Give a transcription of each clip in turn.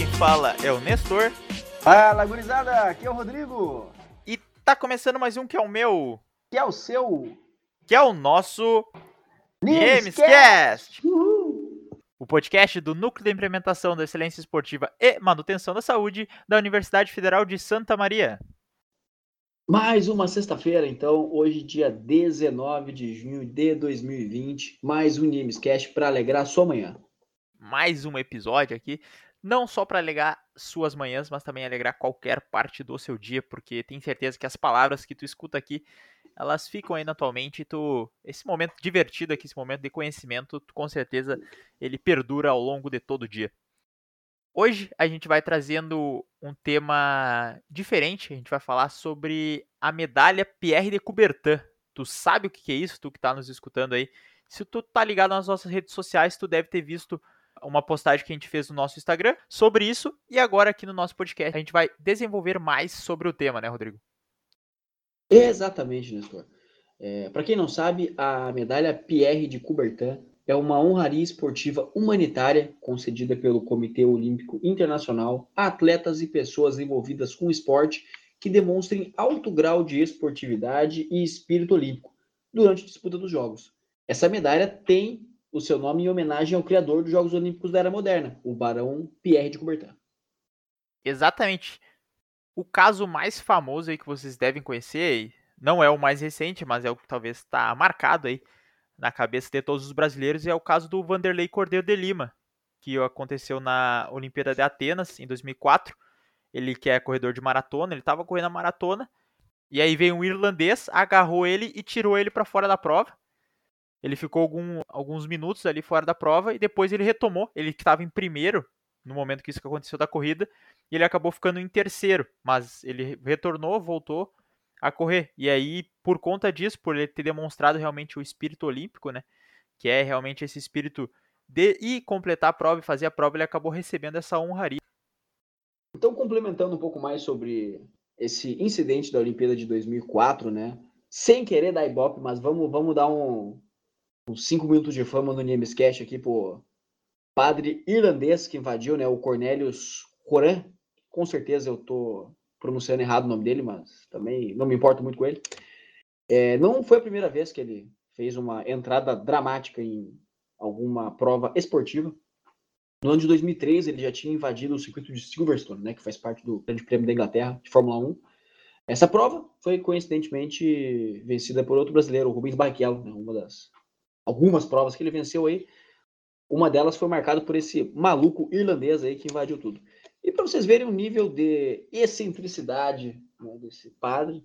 quem fala é o Nestor. Fala, gurizada, aqui é o Rodrigo. E tá começando mais um que é o meu, Que é o seu que é o nosso. Gamescast. Uhul. O podcast do Núcleo de Implementação da Excelência Esportiva e Manutenção da Saúde da Universidade Federal de Santa Maria. Mais uma sexta-feira, então, hoje, dia 19 de junho de 2020. Mais um Namescast para alegrar a sua manhã. Mais um episódio aqui, não só para alegrar suas manhãs, mas também alegrar qualquer parte do seu dia, porque tenho certeza que as palavras que tu escuta aqui, elas ficam aí na tua mente e tu, esse momento divertido aqui, esse momento de conhecimento, tu, com certeza ele perdura ao longo de todo o dia. Hoje a gente vai trazendo um tema diferente, a gente vai falar sobre a medalha Pierre de Coubertin. Tu sabe o que é isso, tu que tá nos escutando aí? Se tu tá ligado nas nossas redes sociais, tu deve ter visto uma postagem que a gente fez no nosso Instagram sobre isso e agora aqui no nosso podcast a gente vai desenvolver mais sobre o tema, né, Rodrigo? Exatamente, Nestor. É, para quem não sabe, a medalha Pierre de Coubertin é uma honraria esportiva humanitária concedida pelo Comitê Olímpico Internacional a atletas e pessoas envolvidas com esporte que demonstrem alto grau de esportividade e espírito olímpico durante a disputa dos Jogos. Essa medalha tem o seu nome em homenagem ao criador dos Jogos Olímpicos da Era Moderna, o Barão Pierre de Coubertin. Exatamente. O caso mais famoso aí que vocês devem conhecer, não é o mais recente, mas é o que talvez está marcado aí na cabeça de todos os brasileiros, é o caso do Vanderlei Cordeiro de Lima, que aconteceu na Olimpíada de Atenas em 2004. Ele que é corredor de maratona, ele estava correndo a maratona, e aí veio um irlandês, agarrou ele e tirou ele para fora da prova. Ele ficou algum, alguns minutos ali fora da prova e depois ele retomou. Ele estava em primeiro no momento que isso aconteceu da corrida e ele acabou ficando em terceiro, mas ele retornou, voltou a correr. E aí, por conta disso, por ele ter demonstrado realmente o espírito olímpico, né, que é realmente esse espírito de ir completar a prova e fazer a prova, ele acabou recebendo essa honraria. Então, complementando um pouco mais sobre esse incidente da Olimpíada de 2004, né? Sem querer dar ibope, mas vamos, vamos dar um, uns 5 minutos de fama no Niemescast aqui pro padre irlandês que invadiu, né? O Cornelius Coran. Com certeza eu tô pronunciando errado o nome dele, mas também não me importo muito com ele. É, não foi a primeira vez que ele fez uma entrada dramática em alguma prova esportiva. No ano de 2003, ele já tinha invadido o circuito de Silverstone, né, que faz parte do Grande Prêmio da Inglaterra de Fórmula 1. Essa prova foi coincidentemente vencida por outro brasileiro, o Rubens Barrichello, né, uma das algumas provas que ele venceu aí. Uma delas foi marcada por esse maluco irlandês aí que invadiu tudo. E para vocês verem o nível de excentricidade né, desse padre,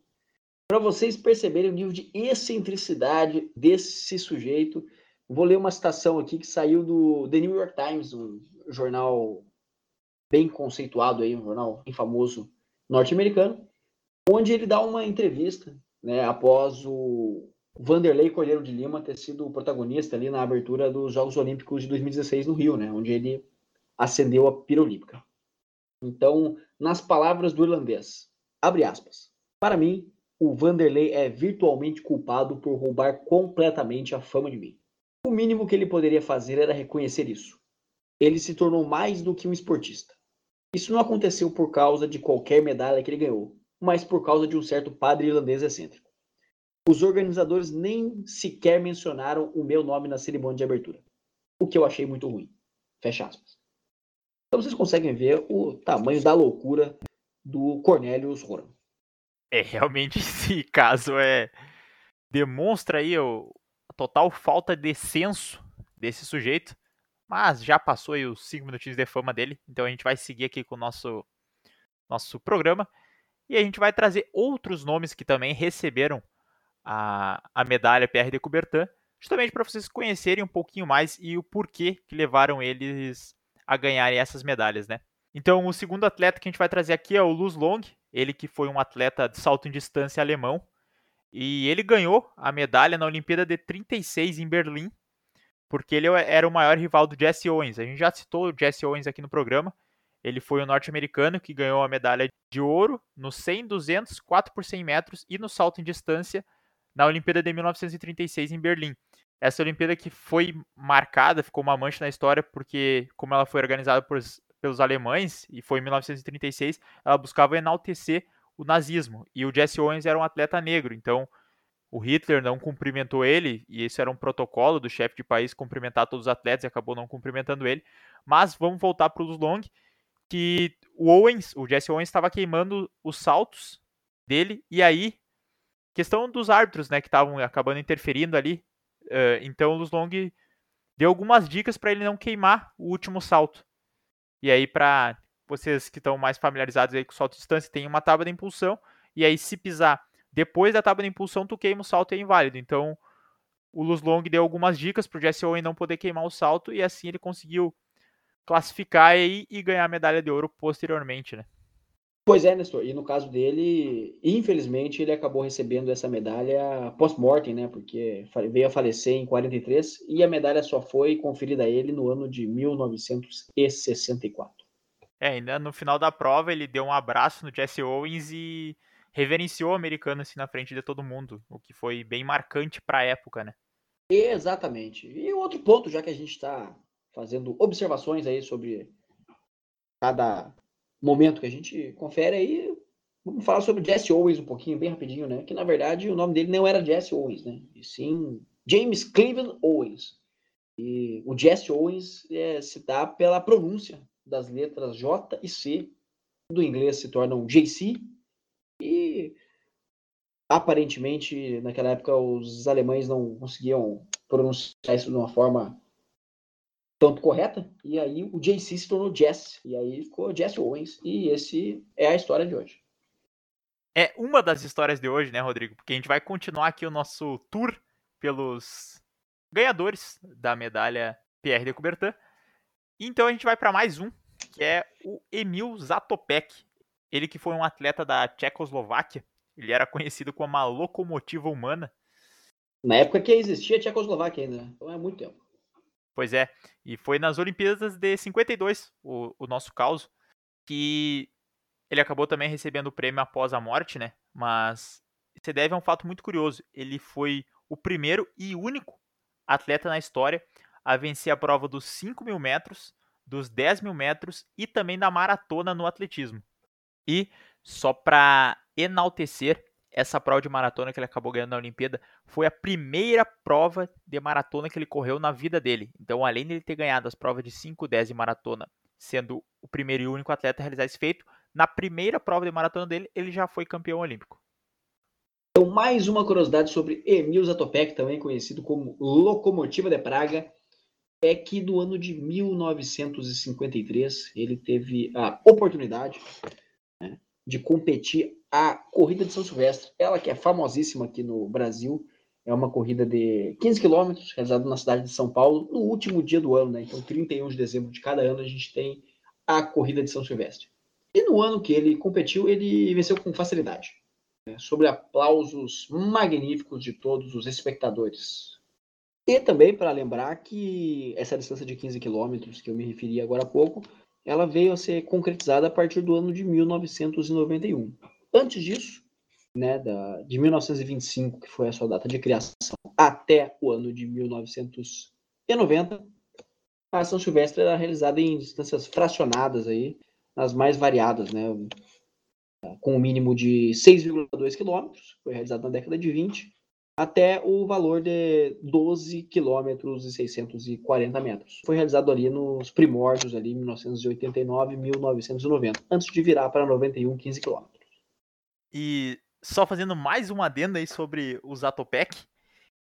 para vocês perceberem o nível de excentricidade desse sujeito, vou ler uma citação aqui que saiu do The New York Times, um jornal bem conceituado aí, um jornal bem famoso norte-americano, onde ele dá uma entrevista, né, após o Vanderlei Cordeiro de Lima ter sido o protagonista ali na abertura dos Jogos Olímpicos de 2016 no Rio, né, onde ele acendeu a pira olímpica. Então, nas palavras do irlandês, abre aspas. Para mim, o Vanderlei é virtualmente culpado por roubar completamente a fama de mim. O mínimo que ele poderia fazer era reconhecer isso. Ele se tornou mais do que um esportista. Isso não aconteceu por causa de qualquer medalha que ele ganhou, mas por causa de um certo padre irlandês excêntrico. Os organizadores nem sequer mencionaram o meu nome na cerimônia de abertura, o que eu achei muito ruim. Fecha aspas. Então vocês conseguem ver o tamanho da loucura do Cornelius Horan. É, realmente esse caso é demonstra aí o, a total falta de senso desse sujeito, mas já passou aí os 5 minutinhos de fama dele, então a gente vai seguir aqui com o nosso, nosso programa e a gente vai trazer outros nomes que também receberam a, a medalha PR de Coubertin, justamente para vocês conhecerem um pouquinho mais e o porquê que levaram eles a ganharem essas medalhas, né? Então, o segundo atleta que a gente vai trazer aqui é o Luz Long, ele que foi um atleta de salto em distância alemão, e ele ganhou a medalha na Olimpíada de 36 em Berlim, porque ele era o maior rival do Jesse Owens. A gente já citou o Jesse Owens aqui no programa. Ele foi o norte-americano que ganhou a medalha de ouro no 100, 200, 4 por 100 metros e no salto em distância na Olimpíada de 1936 em Berlim. Essa Olimpíada que foi marcada, ficou uma mancha na história, porque como ela foi organizada por, pelos alemães, e foi em 1936, ela buscava enaltecer o nazismo. E o Jesse Owens era um atleta negro, então o Hitler não cumprimentou ele, e esse era um protocolo do chefe de país cumprimentar todos os atletas e acabou não cumprimentando ele. Mas vamos voltar para o Long, que o Owens, o Jesse Owens estava queimando os saltos dele, e aí, questão dos árbitros, né, que estavam acabando interferindo ali, uh, então o Long deu algumas dicas para ele não queimar o último salto. E aí, para vocês que estão mais familiarizados aí com salto de distância, tem uma tábua de impulsão, e aí se pisar depois da tábua de impulsão, tu queima o salto é inválido. Então, o Luz Long deu algumas dicas para o Jesse Owen não poder queimar o salto, e assim ele conseguiu classificar aí e ganhar a medalha de ouro posteriormente, né? Pois é, Nestor. E no caso dele, infelizmente, ele acabou recebendo essa medalha post-mortem, né? Porque veio a falecer em 43 e a medalha só foi conferida a ele no ano de 1964. É, ainda no final da prova ele deu um abraço no Jesse Owens e reverenciou o americano assim na frente de todo mundo, o que foi bem marcante para a época, né? Exatamente. E outro ponto, já que a gente está fazendo observações aí sobre cada momento que a gente confere aí, vamos falar sobre Jesse Owens um pouquinho, bem rapidinho, né? Que na verdade o nome dele não era Jesse Owens, né? E sim James Cleveland Owens. E o Jesse Owens é, se dá pela pronúncia das letras J e C do inglês se tornam JC e aparentemente naquela época os alemães não conseguiam pronunciar isso de uma forma tanto correta, e aí o JC se tornou Jess, e aí ficou Jesse Owens, e esse é a história de hoje. É uma das histórias de hoje, né, Rodrigo? Porque a gente vai continuar aqui o nosso tour pelos ganhadores da medalha Pierre de Coubertin. Então a gente vai para mais um, que é o Emil Zatopek. Ele que foi um atleta da Tchecoslováquia. Ele era conhecido como a locomotiva humana. Na época que existia a Tchecoslováquia ainda, né? então é muito tempo. Pois é, e foi nas Olimpíadas de 52, o, o nosso caos, que ele acabou também recebendo o prêmio após a morte, né? Mas se deve a um fato muito curioso. Ele foi o primeiro e único atleta na história a vencer a prova dos 5 mil metros, dos 10 mil metros e também da maratona no atletismo. E só para enaltecer essa prova de maratona que ele acabou ganhando na Olimpíada foi a primeira prova de maratona que ele correu na vida dele. Então, além de ele ter ganhado as provas de 5, 10 e maratona, sendo o primeiro e único atleta a realizar esse feito, na primeira prova de maratona dele, ele já foi campeão olímpico. Então, mais uma curiosidade sobre Emil Zatopek, também conhecido como Locomotiva de Praga, é que no ano de 1953 ele teve a oportunidade né, de competir a corrida de São Silvestre. Ela que é famosíssima aqui no Brasil, é uma corrida de 15 quilômetros, realizada na cidade de São Paulo, no último dia do ano, né? Então, 31 de dezembro de cada ano, a gente tem a corrida de São Silvestre. E no ano que ele competiu, ele venceu com facilidade, né? sobre aplausos magníficos de todos os espectadores. E também para lembrar que essa distância de 15 quilômetros que eu me referi agora há pouco, ela veio a ser concretizada a partir do ano de 1991. Antes disso, né, da, de 1925, que foi a sua data de criação, até o ano de 1990, a São Silvestre era realizada em distâncias fracionadas aí, as mais variadas, né, com um mínimo de 6,2 quilômetros, foi realizado na década de 20, até o valor de 12 quilômetros e 640 metros. Foi realizado ali nos primórdios, ali, 1989 1990, antes de virar para 91, 15 quilômetros. E só fazendo mais uma adenda aí sobre o Zatopek, uh,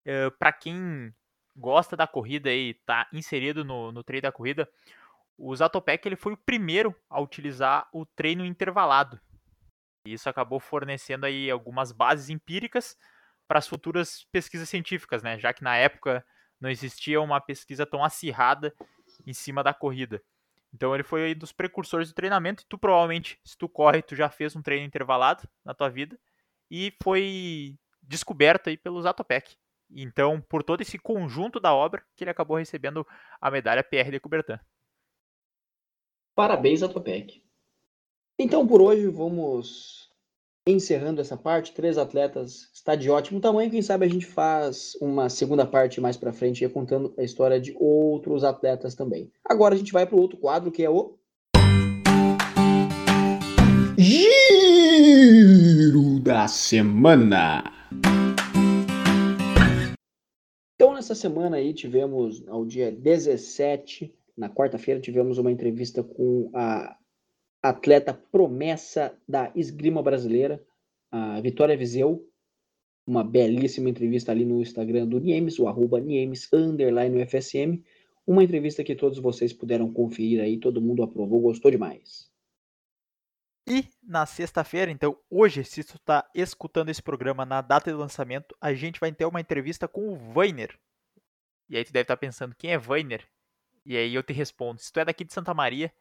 eh, para quem gosta da corrida e está inserido no, no treino da corrida, o Zatopek ele foi o primeiro a utilizar o treino intervalado. Isso acabou fornecendo aí algumas bases empíricas para as futuras pesquisas científicas, né? Já que na época não existia uma pesquisa tão acirrada em cima da corrida. Então ele foi um dos precursores do treinamento e tu provavelmente, se tu corre, tu já fez um treino intervalado na tua vida e foi descoberto aí pelo Zatopek. Então, por todo esse conjunto da obra, que ele acabou recebendo a medalha PR de Coubertin. Parabéns, Zatopek. Então, por hoje, vamos encerrando essa parte, três atletas está de ótimo tamanho. Quem sabe a gente faz uma segunda parte mais para frente, contando a história de outros atletas também. Agora a gente vai para o outro quadro que é o Giro da Semana. Então, nessa semana aí, tivemos, ao dia 17, na quarta-feira, tivemos uma entrevista com a atleta promessa da esgrima brasileira, a Vitória Viseu. Uma belíssima entrevista ali no Instagram do Niemes, o arroba Niemes, underline FSM. Uma entrevista que todos vocês puderam conferir aí, todo mundo aprovou, gostou demais. E na sexta-feira, então hoje, se tu está escutando esse programa na data de lançamento, a gente vai ter uma entrevista com o Vainer. E aí tu deve estar tá pensando, quem é Vainer? E aí eu te respondo, se tu é daqui de Santa Maria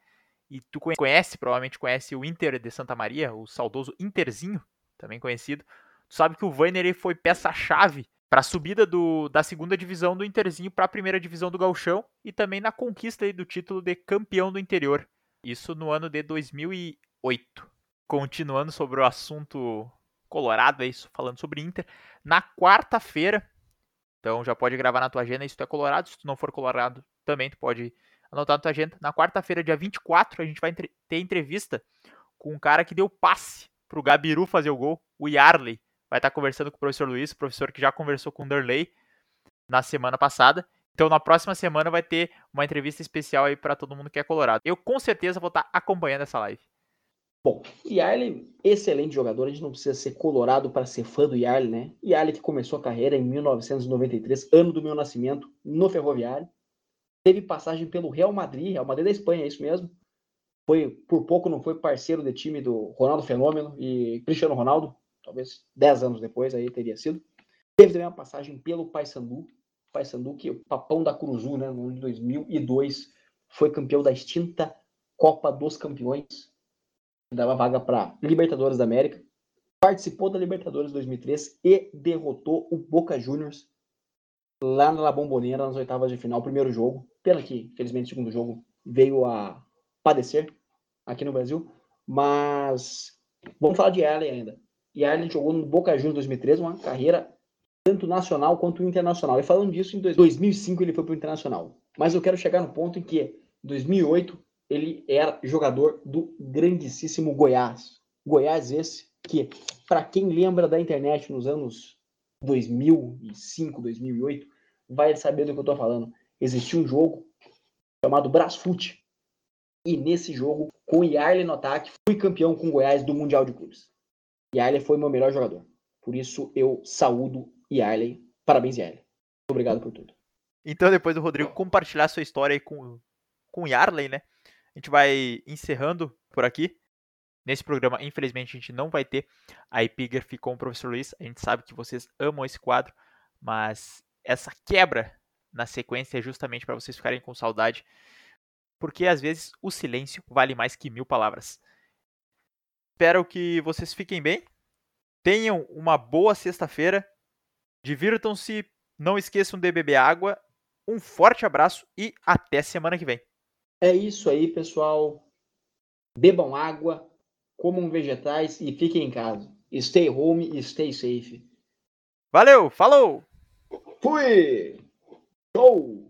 e tu conhece, provavelmente conhece o Inter de Santa Maria, o saudoso Interzinho, também conhecido, tu sabe que o Vainer foi peça-chave para a subida do, da segunda divisão do Interzinho para a primeira divisão do Gauchão e também na conquista do título de campeão do interior. Isso no ano de 2000 8. Continuando sobre o assunto colorado, é isso, falando sobre Inter. Na quarta-feira, então já pode gravar na tua agenda se tu é colorado, se tu não for colorado também tu pode anotar na tua agenda. Na quarta-feira, dia 24, a gente vai ter entrevista com um cara que deu passe pro Gabiru fazer o gol, o Yarley. Vai estar conversando com o professor Luiz, professor que já conversou com o Derley na semana passada. Então, na próxima semana vai ter uma entrevista especial aí para todo mundo que é colorado. Eu com certeza vou estar acompanhando essa live. Bom, Yarley, excelente jogador, a gente não precisa ser colorado para ser fã do Yarley, né? Yarley que começou a carreira em 1993, ano do meu nascimento, no Ferroviário. Teve passagem pelo Real Madrid, Real Madrid da Espanha, é isso mesmo. Foi, por pouco não foi parceiro de time do Ronaldo Fenômeno e Cristiano Ronaldo, talvez 10 anos depois aí teria sido. Teve também uma passagem pelo Paysandu, Paysandu que o papão da Cruzul, né, no ano de 2002, foi campeão da extinta Copa dos Campeões, dava vaga para Libertadores da América, participou da Libertadores 2003 e derrotou o Boca Juniors lá na Bombonera nas oitavas de final, primeiro jogo, pela que, infelizmente, o segundo jogo veio a padecer aqui no Brasil, mas vamos falar de Allen ainda. E Allen jogou no Boca Juniors 2003, uma carreira tanto nacional quanto internacional. E falando disso, em 2005 ele foi para o internacional. Mas eu quero chegar no ponto em que, em 2008, ele era jogador do grandíssimo Goiás. Goiás esse que, para quem lembra da internet nos anos 2005, 2008, vai saber do que eu estou falando. Existia um jogo chamado Brasfoot. E nesse jogo, com Yarley no ataque, fui campeão com Goiás do Mundial de Clubes. Yarley foi meu melhor jogador. Por isso eu saúdo Yarley. Parabéns, Yarley. Obrigado por tudo. Então, depois do Rodrigo compartilhar sua história aí com, com Yarley, né? A gente vai encerrando por aqui. Nesse programa, infelizmente, a gente não vai ter a epígrafe com o professor Luiz. A gente sabe que vocês amam esse quadro, mas essa quebra na sequência é justamente para vocês ficarem com saudade, porque às vezes o silêncio vale mais que mil palavras. Espero que vocês fiquem bem, tenham uma boa sexta-feira, divirtam-se, não esqueçam de beber água. Um forte abraço e até semana que vem. É isso aí, pessoal. Bebam água, comam vegetais e fiquem em casa. Stay home e stay safe. Valeu, falou! Fui! Show!